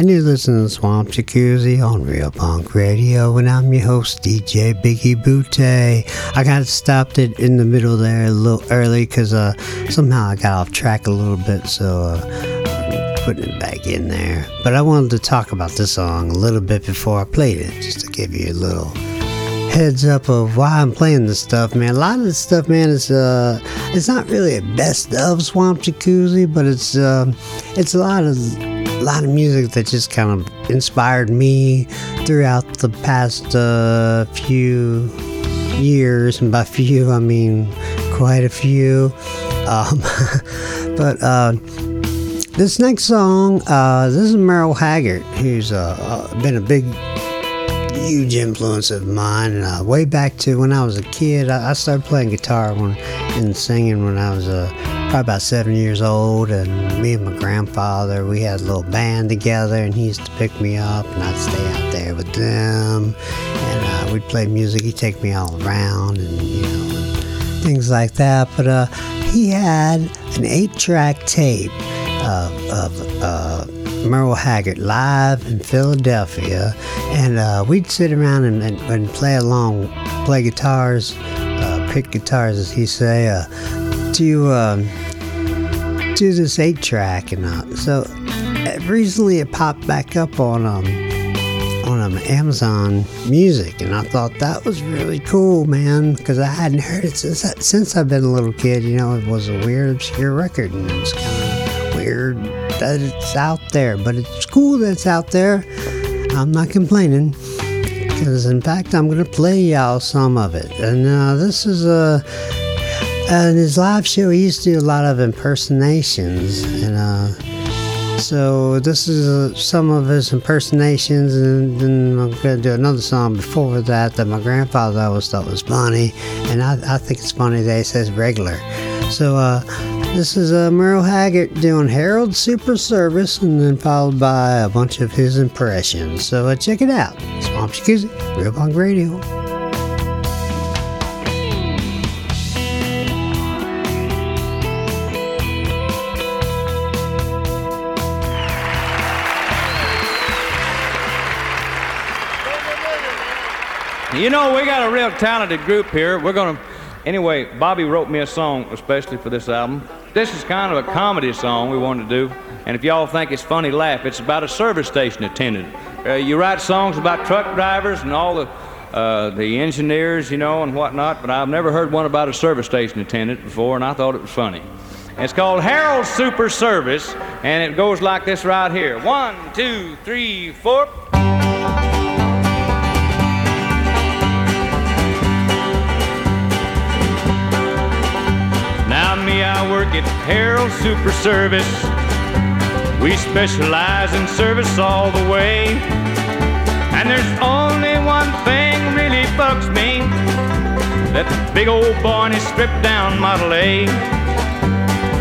and you're listening to Swamp Jacuzzi on Real Punk Radio, and I'm your host, DJ Biggie Butte. I got stopped it in the middle there a little early because uh, somehow I got off track a little bit, so uh, I'm putting it back in there. But I wanted to talk about this song a little bit before I played it, just to give you a little heads up of why I'm playing this stuff, man. A lot of this stuff, man, is uh, it's not really a best of Swamp Jacuzzi, but it's uh, it's a lot of a lot of music that just kind of inspired me throughout the past uh, few years, and by few I mean quite a few. Um, but uh, this next song, uh, this is Merle Haggard, who's uh, uh, been a big, huge influence of mine. And uh, way back to when I was a kid, I, I started playing guitar when, and singing when I was uh, probably about seven years old. And me and my grandfather, we had a little band together, and he used to pick me up, and I'd stay out there with them. And uh, we'd play music. He'd take me all around, and you know, things like that. But uh, he had an eight-track tape of, of uh, Merle Haggard live in Philadelphia, and uh, we'd sit around and, and, and, play along, play guitars, uh, pick guitars, as he say, uh, to um, do this eight track and uh, so recently it popped back up on um on um, Amazon Music, and I thought that was really cool, man, because I hadn't heard it since since I've been a little kid. You know, it was a weird, obscure record, and it's kind of weird that it's out there, but it's cool that it's out there. I'm not complaining. Because in fact, I'm gonna play y'all some of it, and uh, this is a. Uh, in his live show, he used to do a lot of impersonations, and uh, so this is uh, some of his impersonations, and then I'm going to do another song before that that my grandfather always thought was funny, and I, I think it's funny that he says regular. So uh, this is uh, Merle Haggard doing Harold Super Service, and then followed by a bunch of his impressions. So uh, check it out. Swamp Jacuzzi, Real Punk Radio. You know, we got a real talented group here. We're going to. Anyway, Bobby wrote me a song especially for this album. This is kind of a comedy song we wanted to do. And if y'all think it's funny, laugh. It's about a service station attendant. Uh, you write songs about truck drivers and all the. Uh, the engineers, you know, and whatnot, but I've never heard one about a service station attendant before, and I thought it was funny. It's called Harold Super Service, and it goes like this right here. One, two, three, four. Me, I work at Harold Super Service. We specialize in service all the way. And there's only one thing really bugs me. That big old Barney stripped down Model A.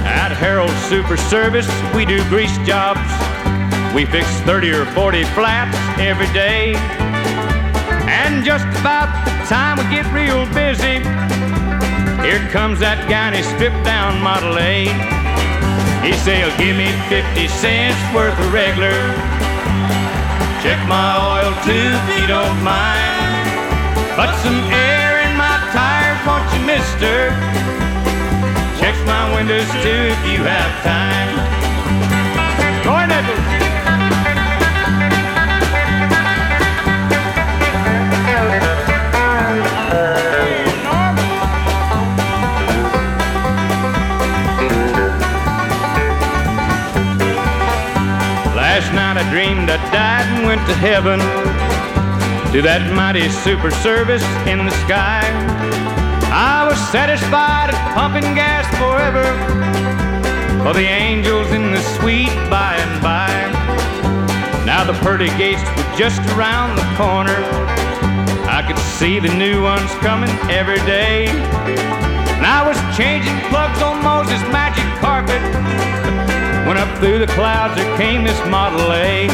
At Harold Super Service, we do grease jobs. We fix 30 or 40 flats every day. And just about the time we get real busy, here comes that guy he stripped down Model A. He say, oh, give me 50 cents worth of regular. Check my oil too if you don't mind. Put some air in my tires, won't you, mister? Check my windows too if you have time. I dreamed I died and went to heaven to that mighty super service in the sky. I was satisfied at pumping gas forever for the angels in the sweet by and by. Now the pearly gates were just around the corner. I could see the new ones coming every day. And I was changing plugs on Moses' magic carpet. When up through the clouds there came this Model A.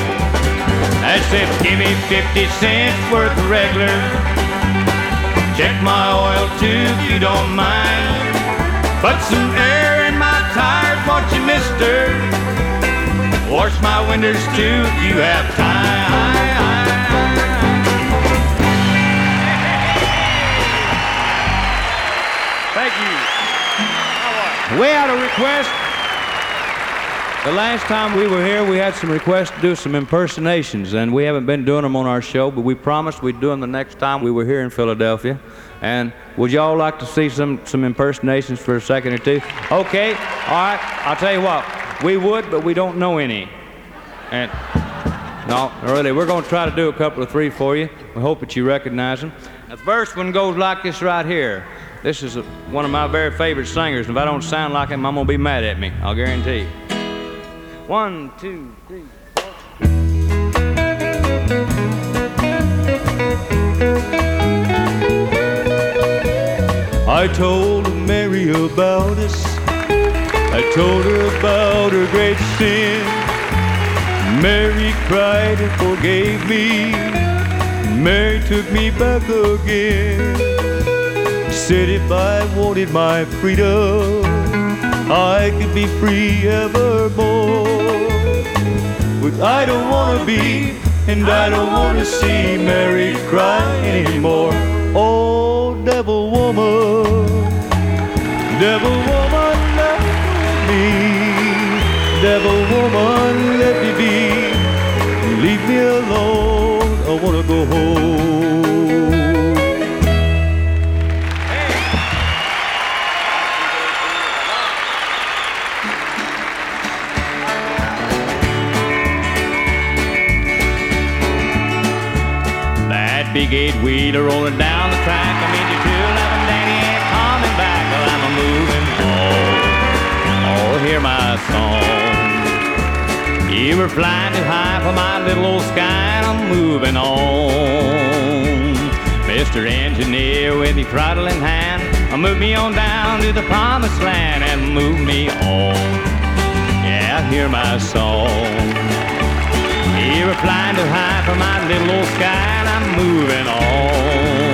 That said, give me 50 cents worth of regular. Check my oil too if you don't mind. Put some air in my tires, won't you, mister? Wash my windows too if you have time. Thank you. We had a request. The last time we were here, we had some requests to do some impersonations, and we haven't been doing them on our show, but we promised we'd do them the next time we were here in Philadelphia. And would y'all like to see some, some impersonations for a second or two? Okay, all right. I'll tell you what, we would, but we don't know any. And no, really, we're going to try to do a couple of three for you. We hope that you recognize them. The first one goes like this right here. This is a, one of my very favorite singers. If I don't sound like him, I'm going to be mad at me. I'll guarantee you. One, two, three. I told Mary about us. I told her about her great sin. Mary cried and forgave me. Mary took me back again. Said if I wanted my freedom, I could be free evermore. But I don't wanna be, and I don't wanna see Mary cry anymore. Oh, devil woman, devil woman, let me, devil woman, let me be. Leave me alone, I wanna go home. Eight wheeler rolling down the track. I mean, you two eleven Danny ain't coming back. Well, I'm a moving home. Oh, hear my song. You were flying too high for my little old sky, and I'm moving on. Mr. Engineer with your throttle in hand, move me on down to the promised land and move me on. Yeah, hear my song. You were flying too high for my little old sky, and I'm moving on.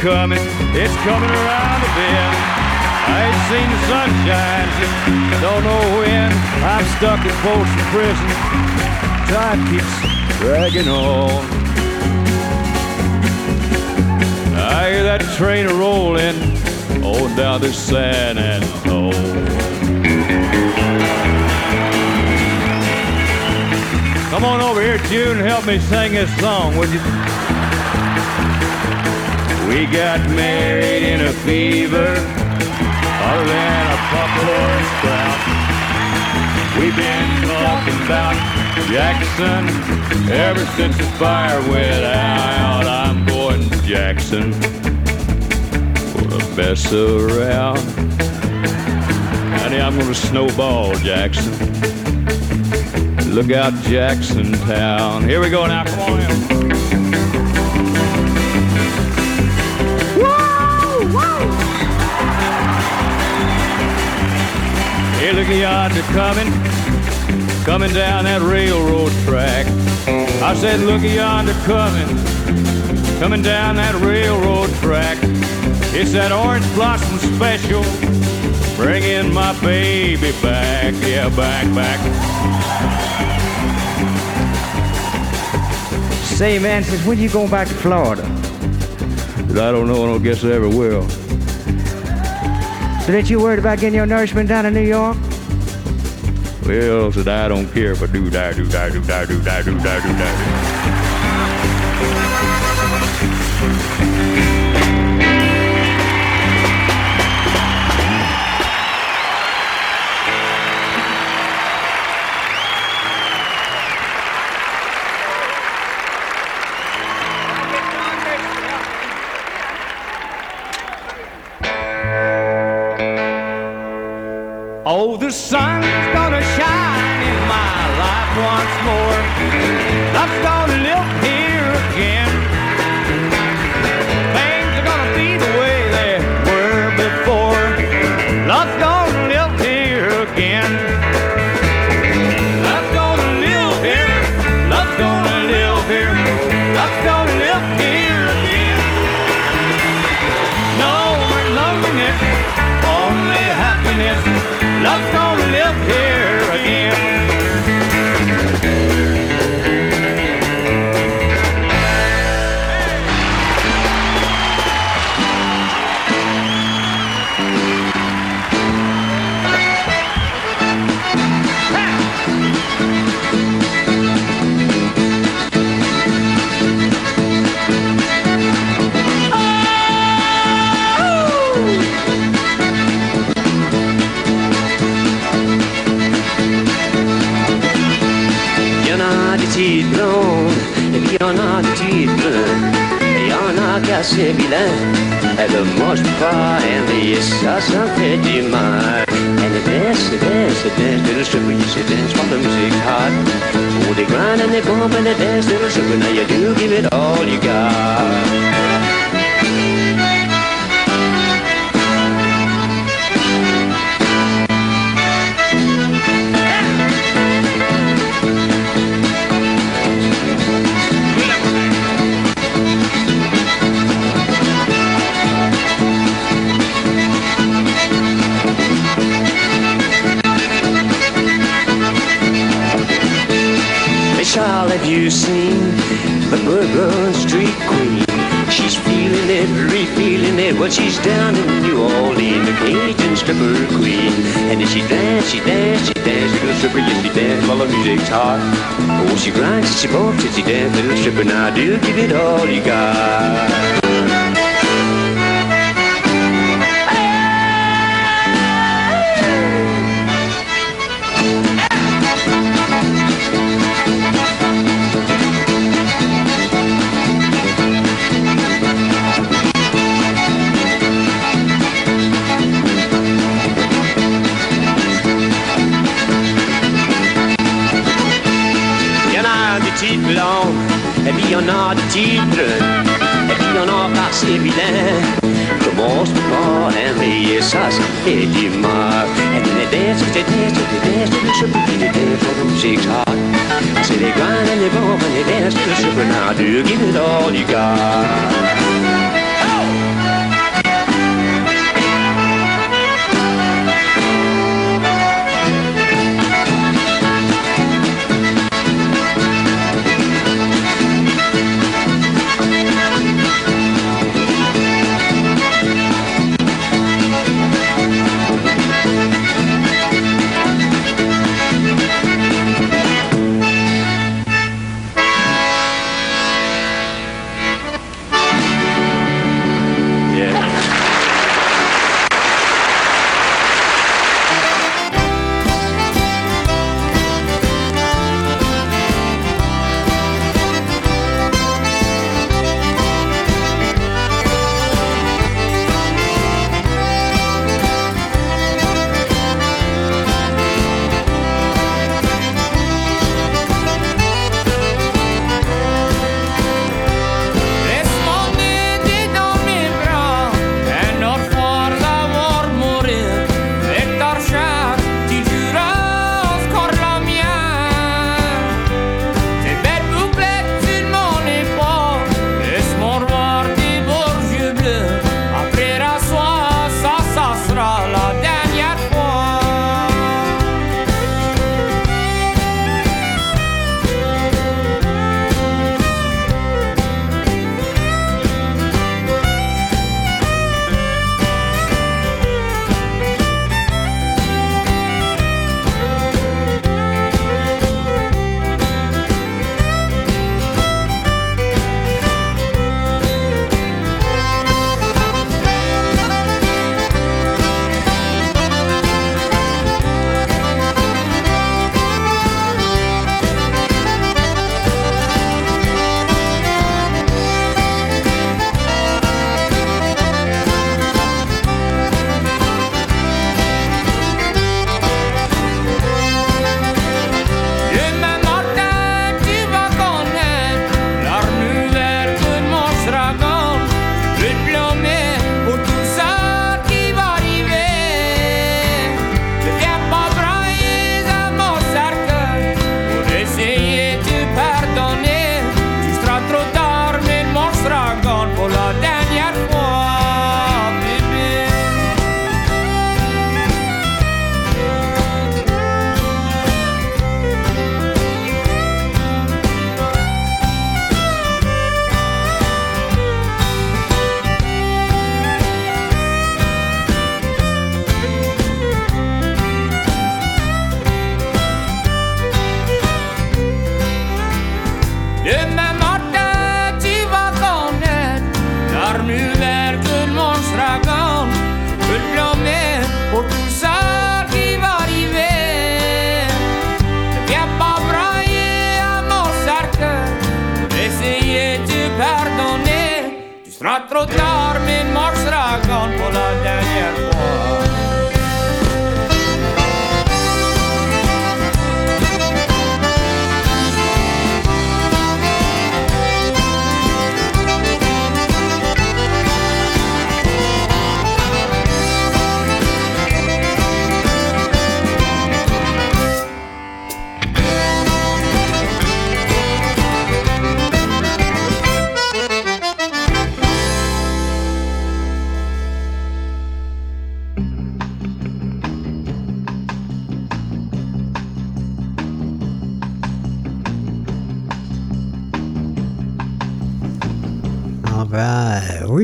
Coming, it's coming around the bend. I ain't seen the sunshine, don't know when. I'm stuck in Folsom Prison, time keeps dragging on. I hear that train rolling, on down to San Antonio. Come on over here, June, help me sing this song, would you? We got married in a fever, other than a sprout. We've been talking about Jackson ever since the fire went out. I'm going to Jackson for the best around. Honey, I'm gonna snowball Jackson. Look out, Jackson Town. Here we go now. Come on in. Hey, look at yonder coming, coming down that railroad track. I said, look at yonder coming, coming down that railroad track. It's that orange blossom special, bringing my baby back, yeah, back, back. Say, man, since when you going back to Florida? I don't know, I don't guess I ever will. So that you worried about getting your nourishment down in New York? Well, said I don't care if I do die, do die, do die, do die, do die, do die. Gedimar And then they dance, they dance, they dance to the super in the dance for the music's heart I say they grind and they bump and they dance to the super Now do give it all you got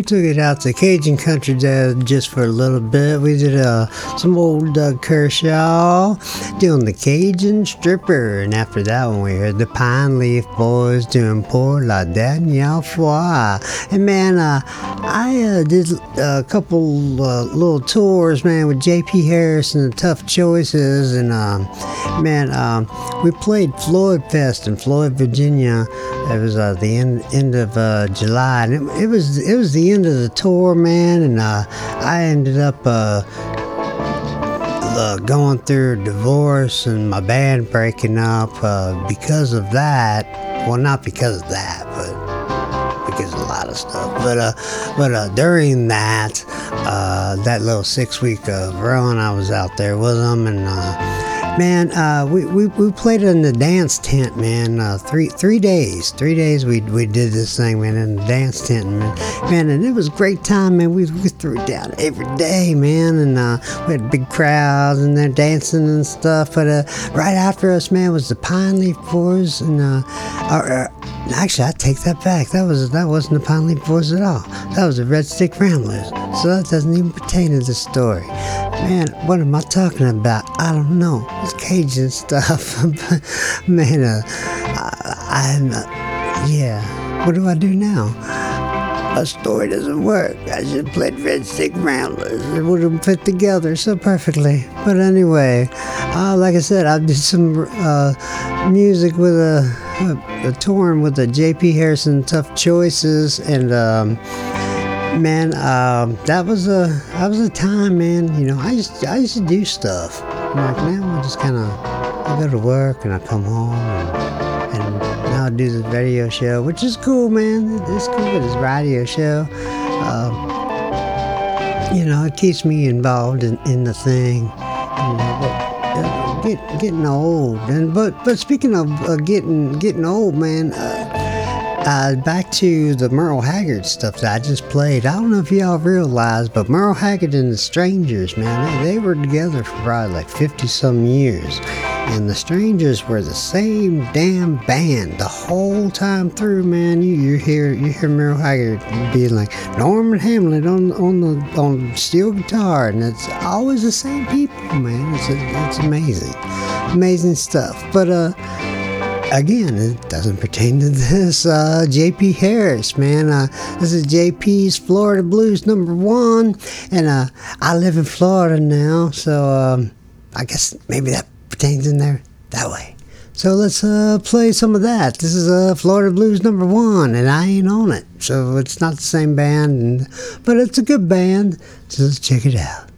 took it out to Cajun country there just for a little bit. We did uh, some old Doug Kershaw doing the Cajun Stripper, and after that one we heard the Pine Leaf Boys doing Pour la Dernière fois. And man, uh, I uh, did a couple uh, little tours, man, with J.P. Harris and the Tough Choices, and um, man, we played Floyd Fest in Floyd, Virginia. It was uh, the end end of uh, July, and it, it was it was the end of the tour, man. And uh, I ended up uh, uh, going through a divorce and my band breaking up uh, because of that. Well, not because of that, but because of a lot of stuff. But uh, but uh, during that that little six week run, I was out there with them, and man, uh, we, we we played in the dance tent, man. Uh, three three days, three days we we did this thing, man, in the dance tent, man. Man, and it was a great time, man. We, we threw it down every day, man, and uh, we had big crowds and they're dancing and stuff. But uh, right after us, man, was the Pine Leaf Boys, and uh, or, uh, actually, I take that back. That was that wasn't the Pine Leaf Boys at all. That was the Red Stick Ramblers. So that doesn't even pertain to the story. Man, what am I talking about? I don't know. Cajun stuff. man, uh, I, I'm, uh, yeah. What do I do now? A story doesn't work. I should played Red Stick Ramblers. It would have fit together so perfectly. But anyway, uh, like I said, I did some uh, music with a, a, a touring with the J.P. Harrison Tough Choices, and um, man, um, that was a that was a time, man. You know, I used I used to do stuff. Like now I just kind of I go to work and I come home and, and now I do this radio show, which is cool, man. It's cool. This radio show. Um, you know, it keeps me involved in, in the thing. But, uh, get, getting old, and but but speaking of uh, getting getting old, man. Uh, back to the Merle Haggard stuff that I just played. I don't know if y'all realize, but Merle Haggard and the Strangers, man, they, they were together for probably like 50 some years. And the Strangers were the same damn band the whole time through, man. You, you hear you hear Merle Haggard being like Norman Hamlet on on the on steel guitar, and it's always the same people, man. It's it's amazing, amazing stuff. But uh, again, it doesn't pertain to this. Uh, J.P. Harris, man. Uh, this is J.P.'s Florida Blues number one, and uh, I live in Florida now, so um, I guess maybe that pertains in there that way. So let's uh, play some of that. This is uh, Florida Blues number one, and I ain't on it, so it's not the same band, and, but it's a good band. So let's check it out.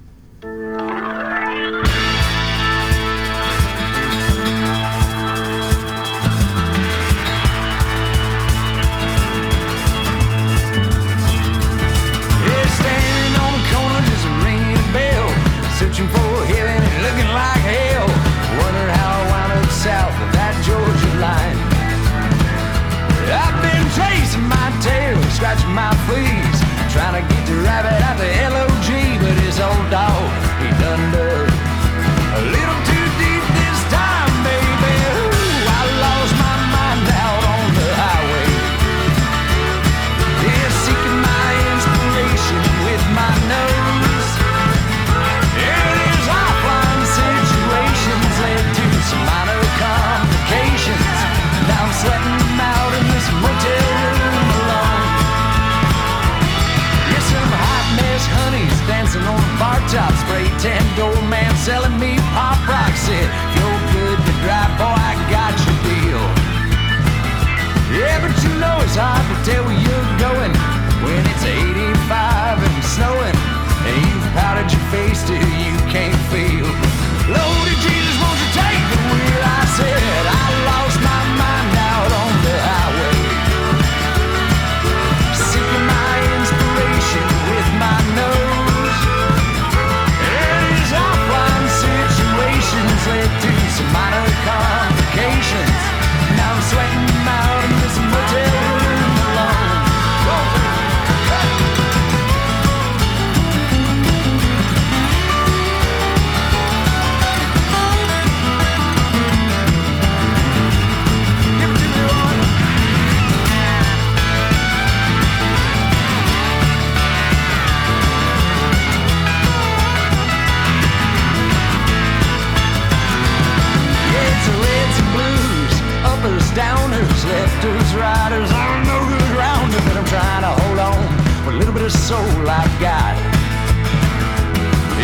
circus riders on no good ground, but I'm trying to hold on for a little bit of soul I've got.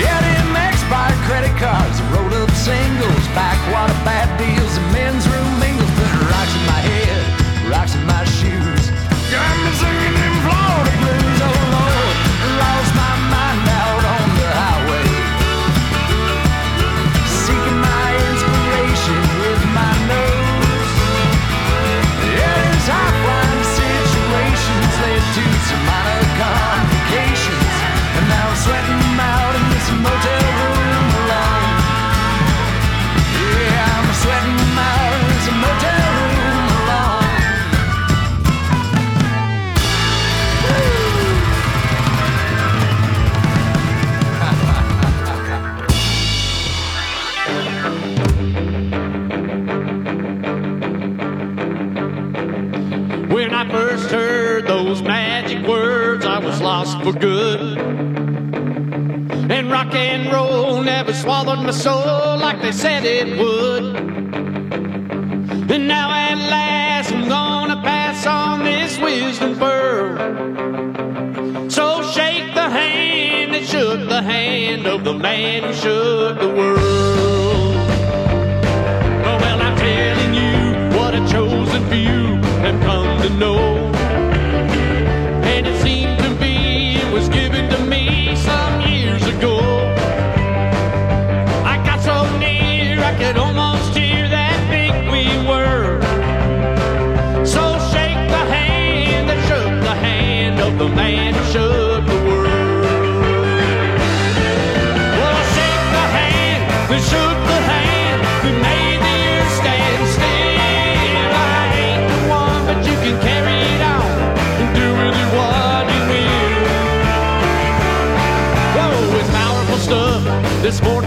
Yeah, DMX by credit cards, rolled up singles, backwater bands. For good. And rock and roll never swallowed my soul like they said it would. And now at last I'm gonna pass on this wisdom pearl. So shake the hand that shook the hand of the man who shook the world. Oh, well, I'm telling you what a chosen few have come to know. Stuff that's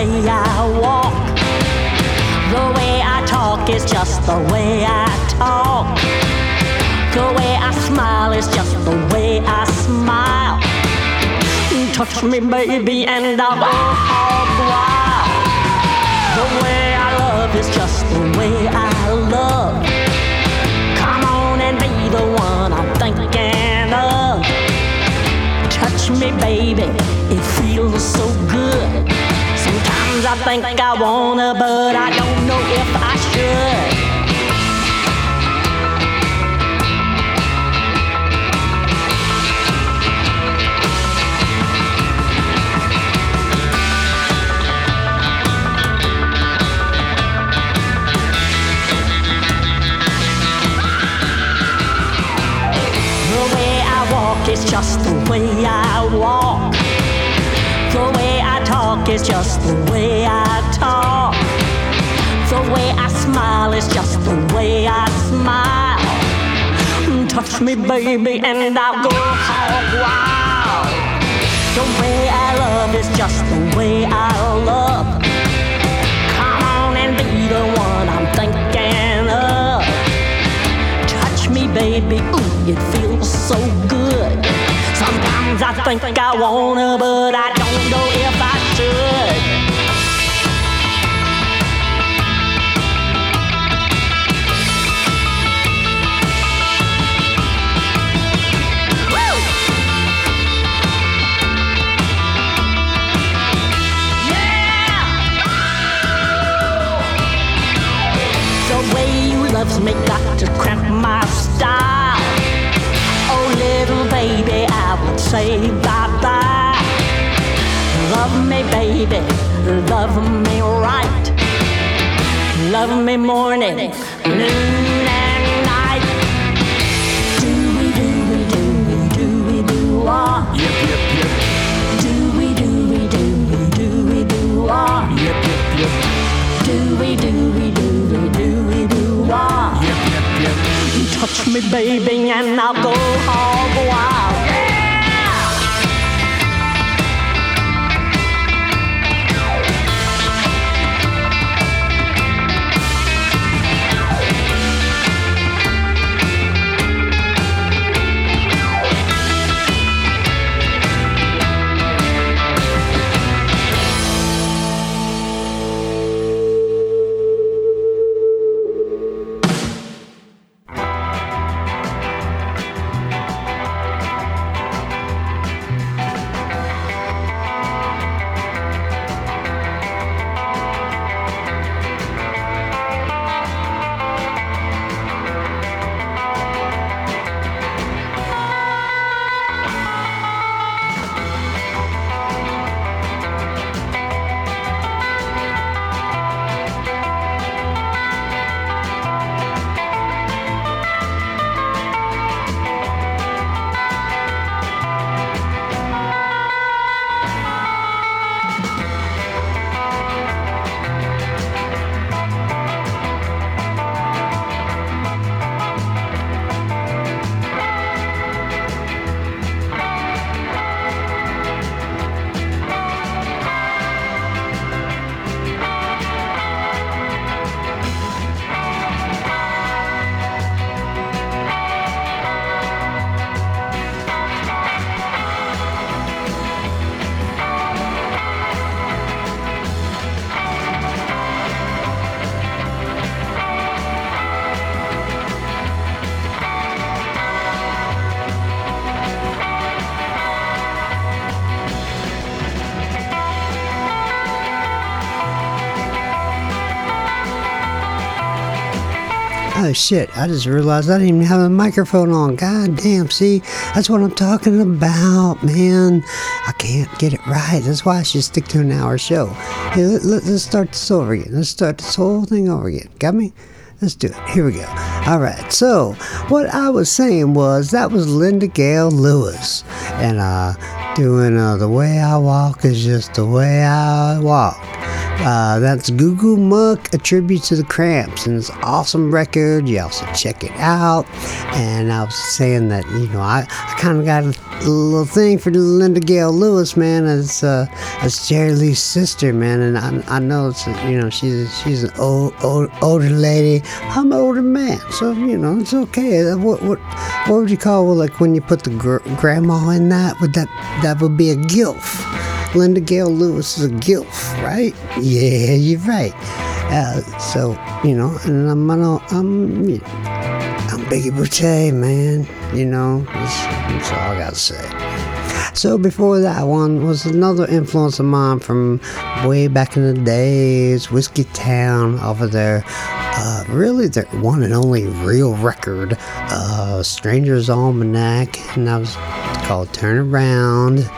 way I walk. The way I talk is just the way I talk. The way I smile is just the way I smile. Touch me, baby, and I'll go all wild. The way I love is just the way I love. Come on and be the one I'm thinking of. Touch me, baby, I think I wanna, but I don't know if I should. The way I walk is just the way I walk. The way I talk is just the way I talk. The way I smile is just the way I smile. touch me, baby, and I'll go hog wild. The way I love is just the way I love. Come on and be the one I'm thinking of. Touch me, baby, ooh, it feels so good. Sometimes I think I wanna, but I don't know if I should. The way you loves me got to my style. Oh, little baby, I say bye bye. Love me, baby, love me right. Love me morning, noon, and night. Do we do we do we do we do ah? Yep, yep, yep. Do we do we do we do we do ah? Yep, yep, yep. Do we do we do we do we do ah? Yep, yep, yep. Touch me, baby, and I'll go hog wild. Oh shit, I just realized I didn't even have a microphone on. God damn, see, that's what I'm talking about, man. I can't get it right. That's why I should stick to an hour show. Hey, let, let, let's start this over again. Let's start this whole thing over again. Got me? Let's do it. Here we go. All right. So, what I was saying was that was Linda Gail Lewis. And, uh, doing uh, The Way I Walk is just the way I walk. Uh, that's Goo Muck, a tribute to the Cramps, and it's an awesome record. You also check it out. And I was saying that you know I, I kind of got a, little thing for Linda Gail Lewis, man, as uh, as Jerry Lee's sister, man. And I, I know it's you know she's she's an old, old older lady. I'm an older man, so you know it's okay. Uh, What what what would you call like when you put the gr- grandma in that? Would that that would be a gilf? Linda Gail Lewis is a gilf, right? Yeah, you're right. Uh, so you know, and I'm I'm, I'm Biggie Boutte, man. You know, that's, that's all I gotta say. So before that one was another influence of mine from way back in the days, Whiskeytown over there. Uh, really, their one and only real record, uh, Stranger's Almanac, and that was called Turn Around.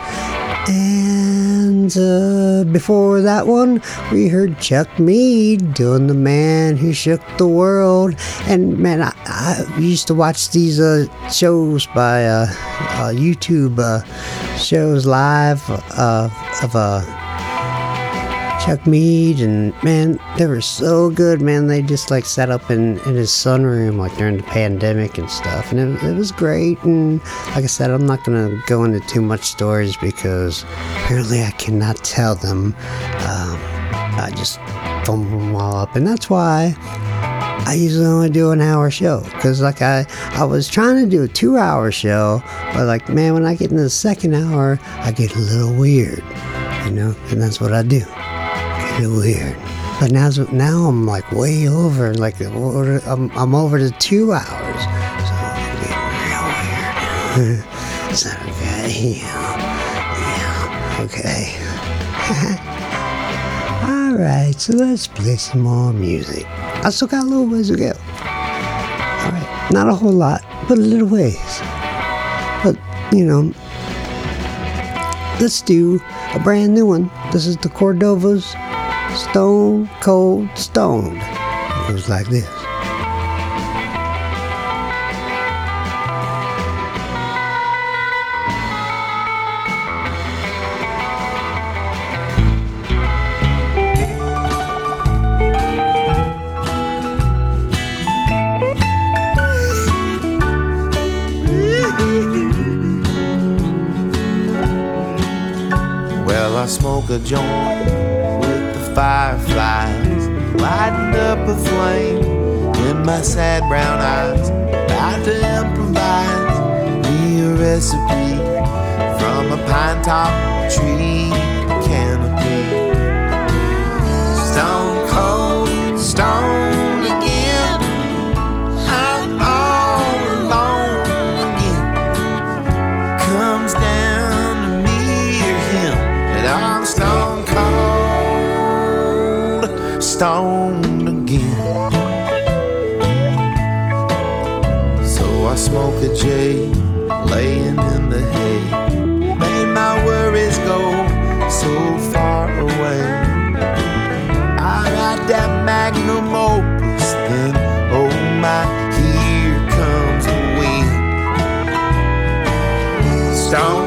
And uh, before that one, we heard Chuck Mead doing The Man Who Shook the World. And man, I, I used to watch these uh, shows by uh, uh, YouTube uh, shows live uh, of uh, Chuck Mead, and man, they were so good, man. They just like set up in, in his sunroom like during the pandemic and stuff, and it, it was great. And like I said, I'm not gonna go into too much stories because apparently I cannot tell them. Um, I just foam them all up, and that's why I usually only do an hour show because like I I was trying to do a two hour show, but like man, when I get into the second hour, I get a little weird, you know, and that's what I do, little weird. But now now I'm like way over, like I'm I'm over the two hours, so I'm getting real weird. Is that okay? Yeah, yeah, okay. Alright, so let's play some more music. I still got a little ways to go. Alright, not a whole lot, but a little ways. But, you know, let's do a brand new one. This is the Cordovas Stone Cold Stoned. It goes like this. Well, I smoke a joint fireflies, lighting up a flame in my sad brown eyes. About to improvise me a recipe from a pine top tree stoned again. So I smoke a J, laying in the hay, made my worries go so far away. I got that magnum opus, then oh my, here comes the wind. Stone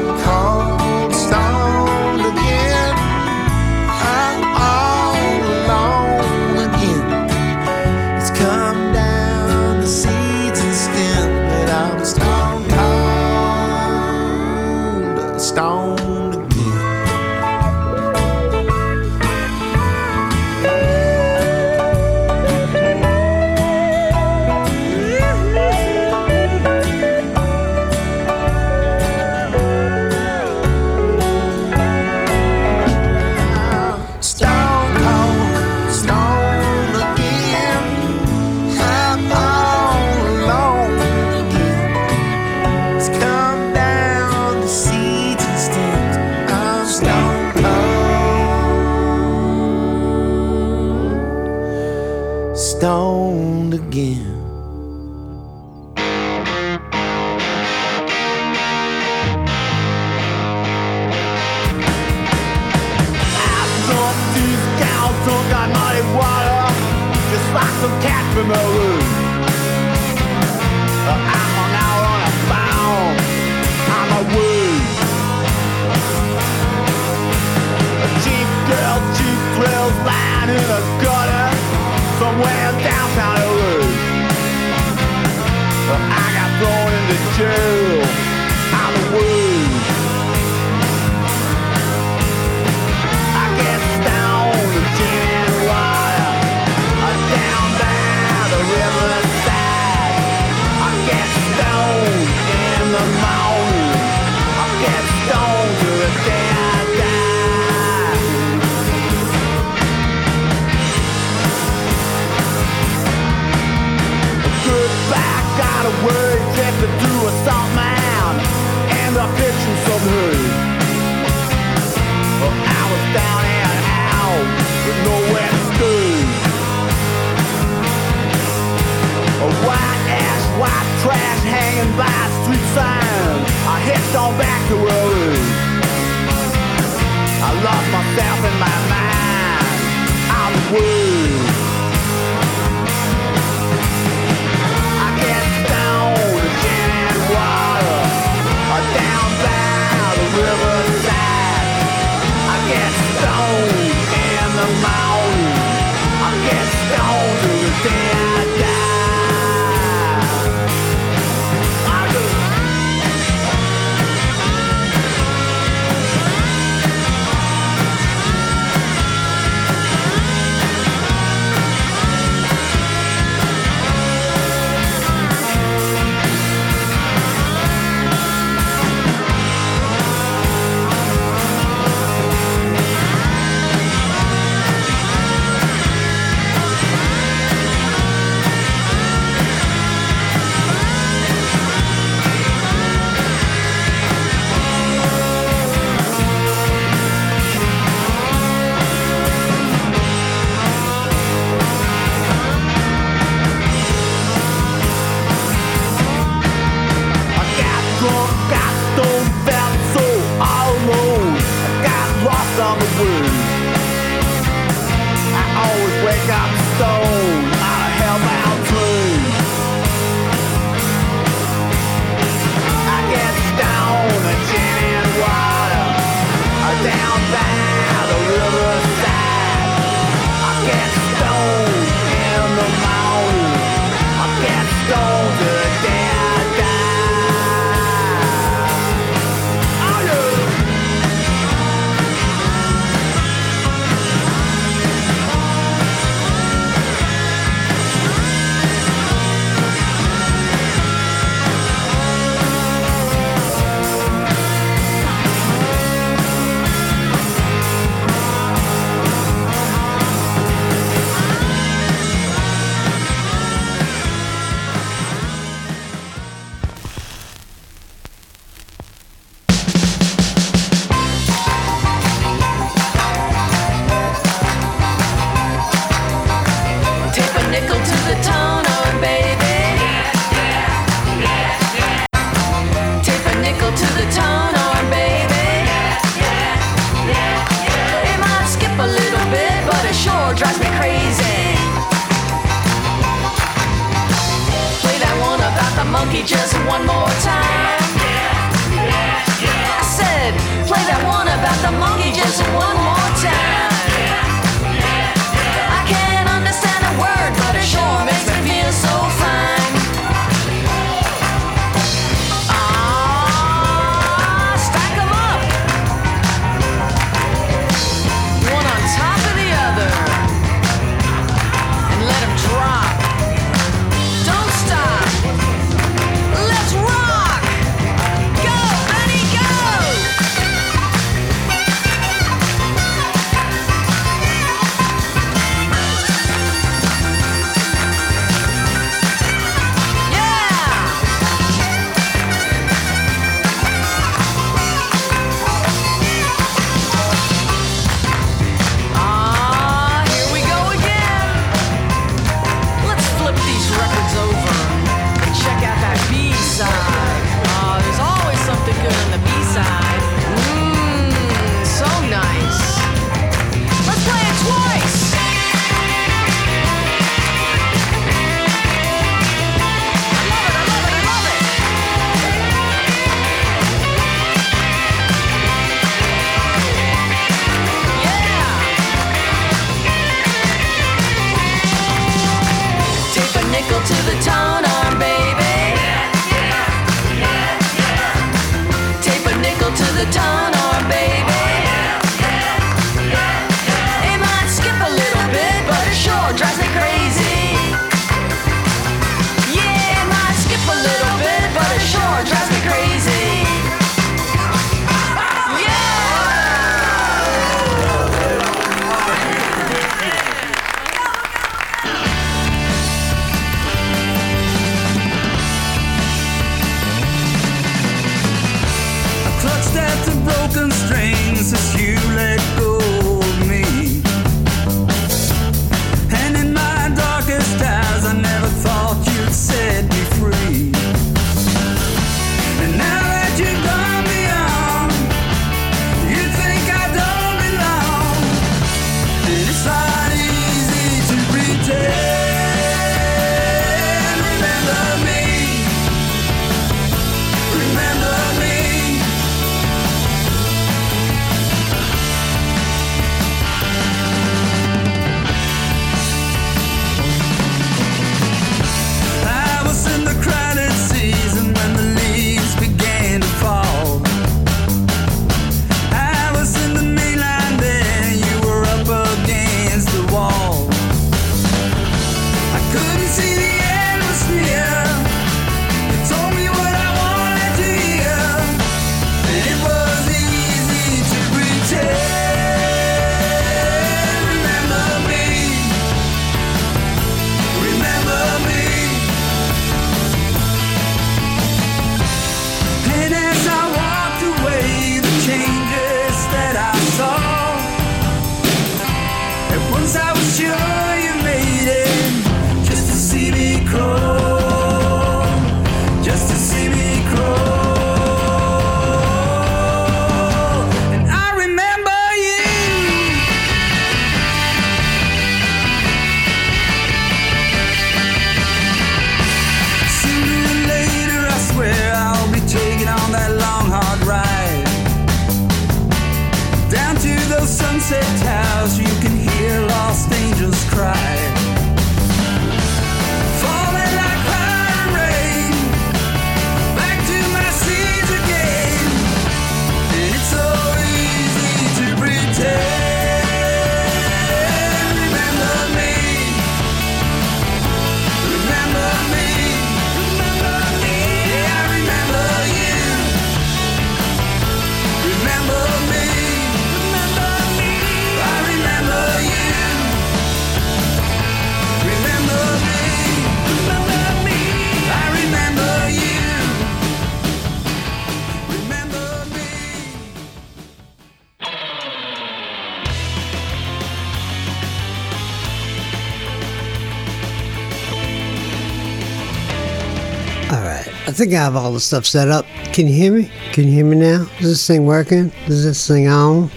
think I have all the stuff set up. Can you hear me? Can you hear me now? Is this thing working? Is this thing on?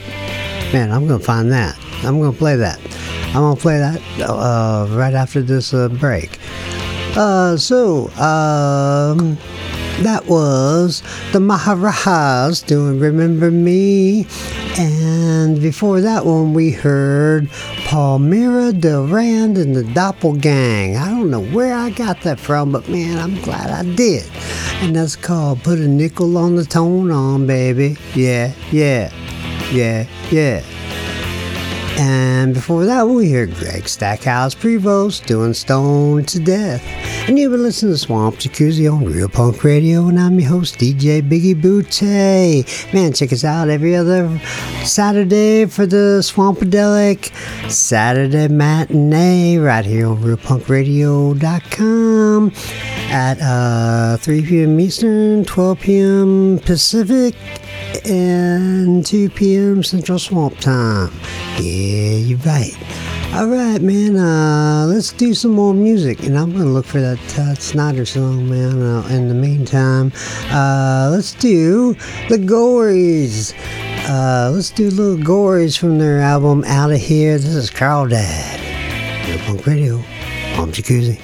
Man, I'm going to find that. I'm going to play that. I'm going to play that uh, right after this uh, break. Uh, so, um, that was the Maharajas doing Remember Me. And before that one, we heard Palmyra Delran and the Doppelgang. I don't know where I got that from, but man, I'm glad I did. And that's called Put a Nickel on the Tone on, baby. Yeah, yeah, yeah, yeah. And before that, we heard Greg Stackhouse Prevost doing Stone to Death. And you've been listening to Swamp Jacuzzi on Real Punk Radio, and I'm your host, DJ Biggie Butte. Man, check us out every other Saturday for the Swampadelic Saturday matinee right here on RealPunkRadio.com at uh, 3 p.m. Eastern, 12 p.m. Pacific, and 2 p.m. Central Swamp Time. Yeah, you're right. All right, man. Uh, let's do some more music, and I'm gonna look for that uh, Snyder song, man. Uh, in the meantime, uh, let's do the Gories. Uh, let's do little Gories from their album Out of Here. This is Carl Dad. Punk Radio. I'm Jacuzzi.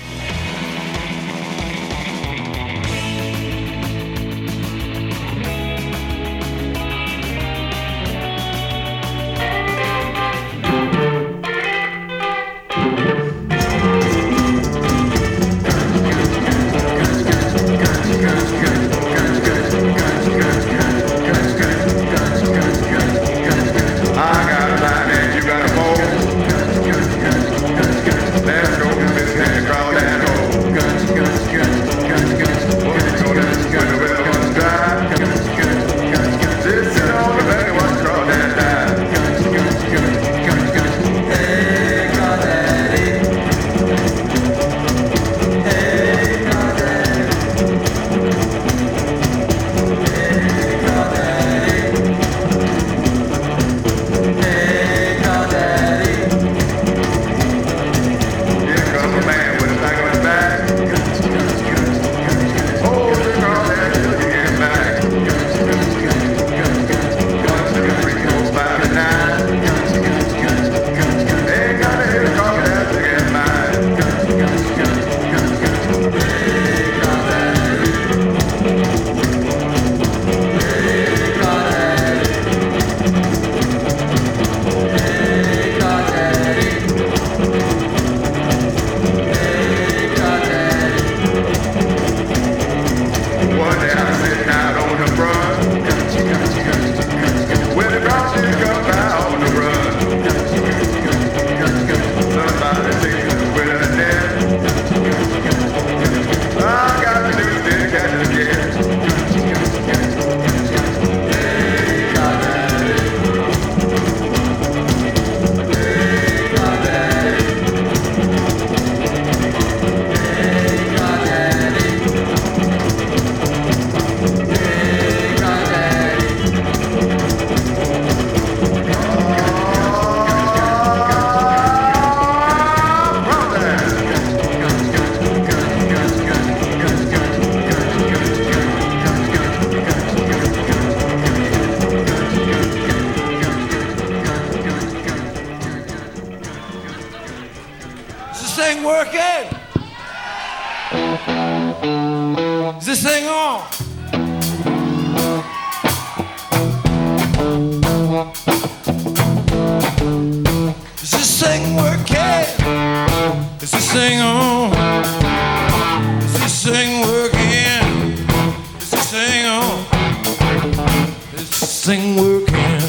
Thing working? Is this thing on? Is this thing working? Is this thing on? Is this thing working? Is this thing on? Is this thing working?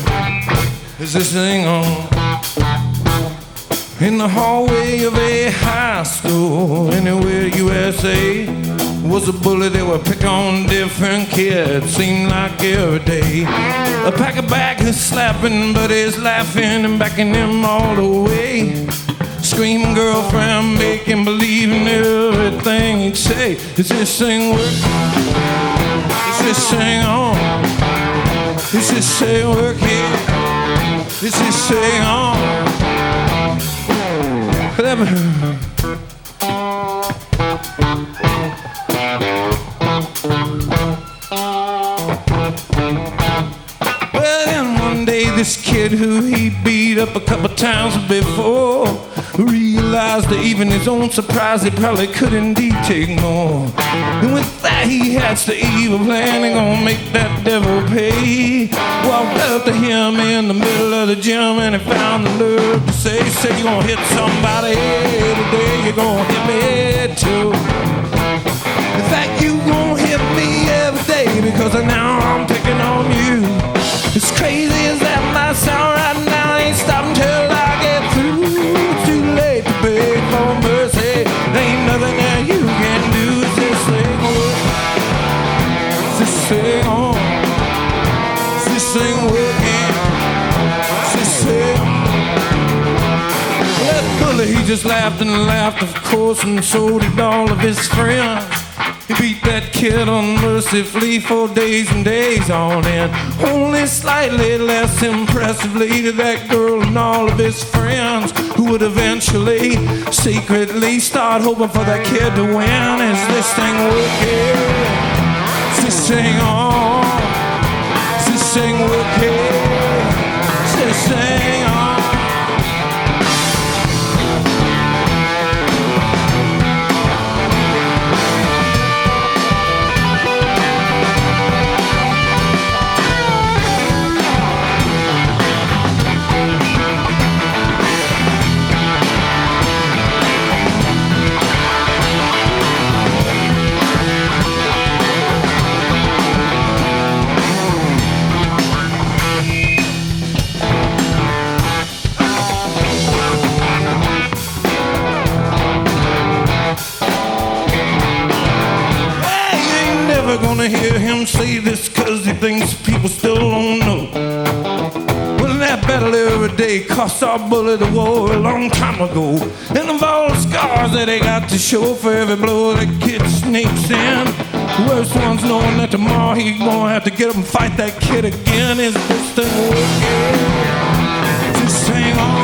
Is this thing on? In the hallway of a high school, anywhere USA, was a bully that would pick on different kids. Seemed like every day. A pack of back is slapping, but is laughing and backing him all the way. Screaming girlfriend, making believe in everything he'd say. Is this thing working? Is this thing on? Is this thing working? Is this thing on? Well, then one day this kid who he beat up a couple times before realized that even his own surprise, he probably could indeed take more. And with that, he hatched the evil plan, he gonna make that devil pay. Walked up to him in the middle of the gym, and he found the nerve to say, say you're gonna hit somebody today, you're gonna hit me too. In fact, you gonna hit me every day because now I'm picking on you. As crazy just laughed and laughed, of course, and so did all of his friends. He beat that kid unmercifully for days and days on end. Only slightly less impressively to that girl and all of his friends who would eventually secretly start hoping for that kid to win. Is this thing working? Is this thing on? This cause he thinks people still don't know. Well, that battle every day cost our bullet a war a long time ago. And of all the scars that they got to show for every blow that kid sneaks in, the worst one's knowing that tomorrow he gonna have to get up and fight that kid again. Is this thing working? This thing on?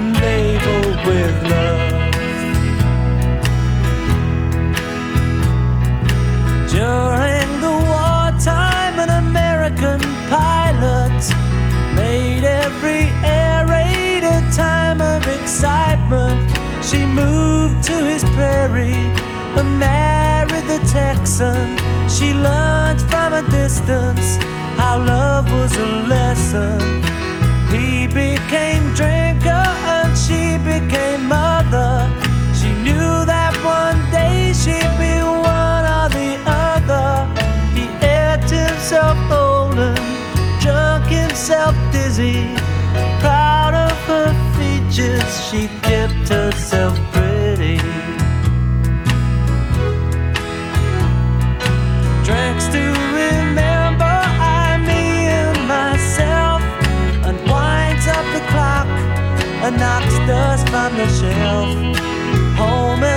Labeled with love. During the wartime, an American pilot made every air raid a time of excitement. She moved to his prairie and married the Texan. She learned from a distance how love was a lesson. He became drinker she became mother. She knew that one day she'd be one or the other. He ate himself golden, drunk himself dizzy. Proud of her features, she kept herself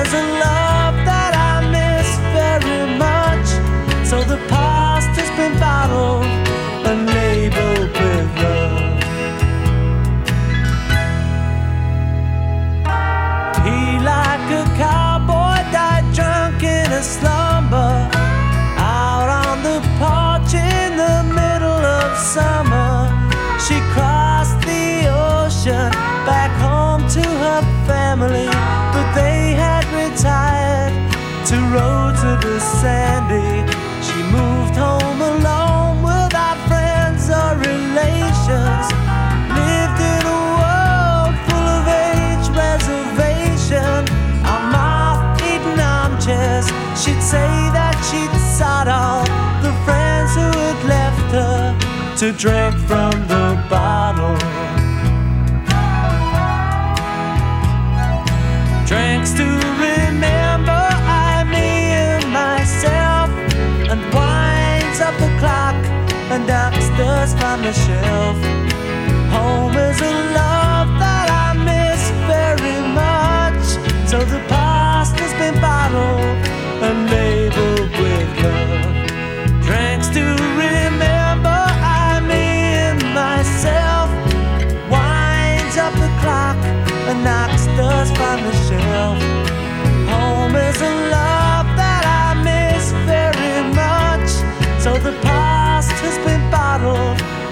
Is a love that I miss very much, so the past has been bottled sandy. She moved home alone without friends or relations. Lived in a world full of age reservation. On moth-eaten armchairs, she'd say that she'd sought all the friends who had left her to drink from the bottle. From the shelf. Home is a love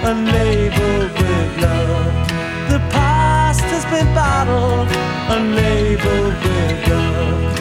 and with love. The past has been bottled and with love.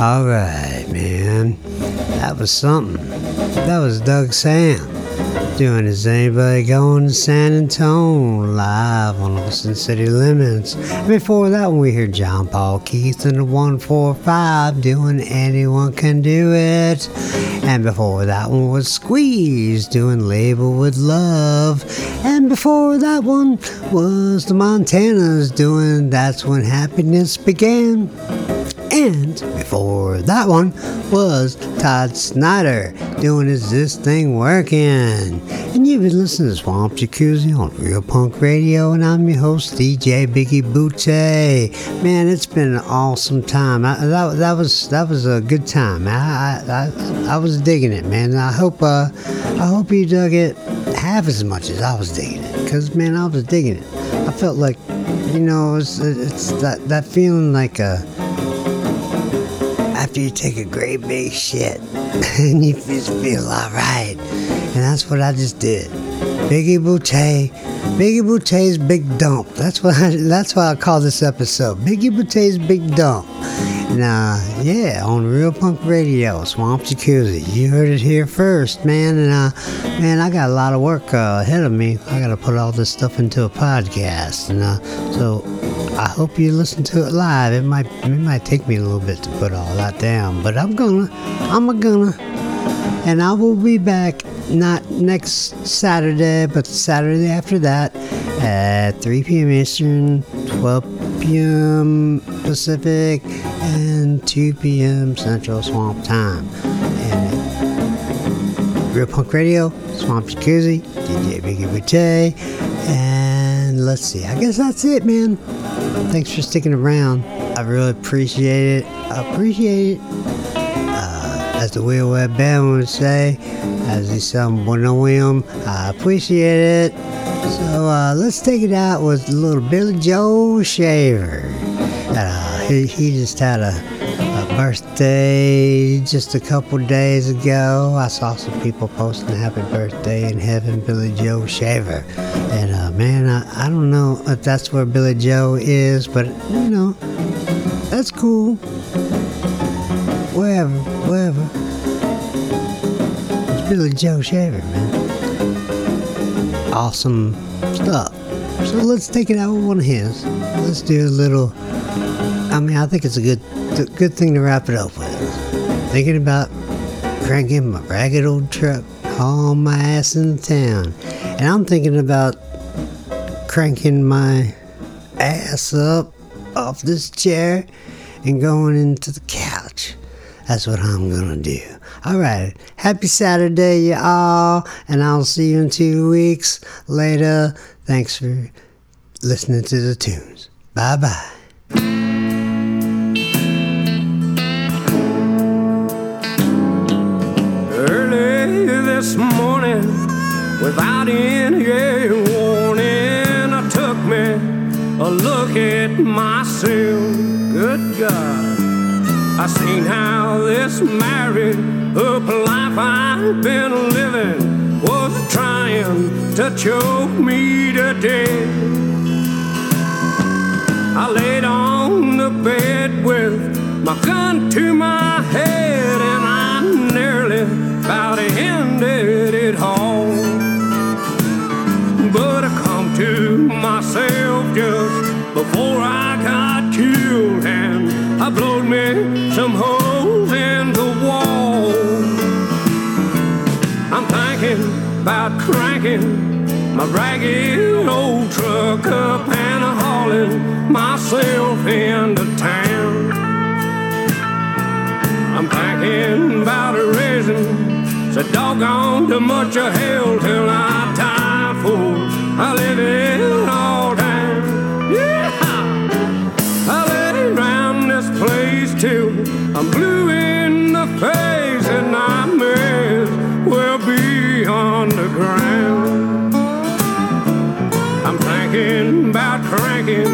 All right, man. That was something. That was Doug Sahm doing Is Anybody Going to San Antonio live on Austin City Limits. Before that one, we hear John Paul Keith and the 145 doing Anyone Can Do It. And before that one was Squeeze doing Label with Love. And before that one was the Montanas doing That's When Happiness Began. And before that one was Todd Snider doing Is This Thing Working? And you've been listening to Swamp Jacuzzi on Real Punk Radio, and I'm your host, DJ Biggie Butte. Man, it's been an awesome time. I, that, that was that was a good time. I, I, I, I was digging it, man. I hope uh, I hope you dug it half as much as I was digging it. Cause man, I was digging it. I felt like, you know, it's, it's that that feeling like a after you take a great big shit and you just feel alright. And that's what I just did. Biggie Boutte, Biggie Boutte's Big Dump. That's what I, that's why I call this episode. Biggie Boutte's Big Dump. And uh, yeah, on Real Punk Radio, Swamp Jacuzzi. You heard it here first, man. And uh, man, I got a lot of work uh, ahead of me. I got to put all this stuff into a podcast, and uh, so I hope you listen to it live. It might it might take me a little bit to put all that down, but I'm gonna, I'm gonna, and I will be back not next Saturday, but Saturday after that at 3 p.m. Eastern, 12 p.m. Pacific and 2 p.m. Central Swamp Time. And Real Punk Radio, Swamp Jacuzzi, DJ Biggie Boutte, and let's see. I guess that's it, man. Thanks for sticking around. I really appreciate it. I appreciate it. Uh, as the Wheel Web Band would say, as the some William, I appreciate it. So uh, let's take it out with little Billy Joe Shaver. Uh, he, he just had a birthday just a couple days ago. I saw some people posting happy birthday in heaven, Billy Joe Shaver. And uh, man, I, I don't know if that's where Billy Joe is, but you know, that's cool. Wherever, wherever. It's Billy Joe Shaver, man. Awesome stuff. So let's take it out with one of his. Let's do a little. I mean, I think it's a good, good thing to wrap it up with. Thinking about cranking my ragged old truck, haul my ass in town, and I'm thinking about cranking my ass up off this chair and going into the couch. That's what I'm gonna do. All right. Happy Saturday, y'all, and I'll see you in two weeks later. Thanks for listening to the tunes. Bye bye. Without any warning, I took me a look at myself. Good God. I seen how this married up life I've been living was trying to choke me to death. I laid on the bed with my gun to my head and I nearly about ended it all. To myself just before I got killed and I blowed me some holes in the wall. I'm thinking about cranking my ragged old truck up and hauling myself into town. I'm thinking about raising so doggone too much of hell till I die I live it all time. Yeah, I lay around this place till I'm blue in the face and I. I'm thinking about cranking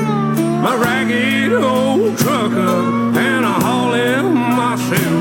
my ragged old truck up and hauling myself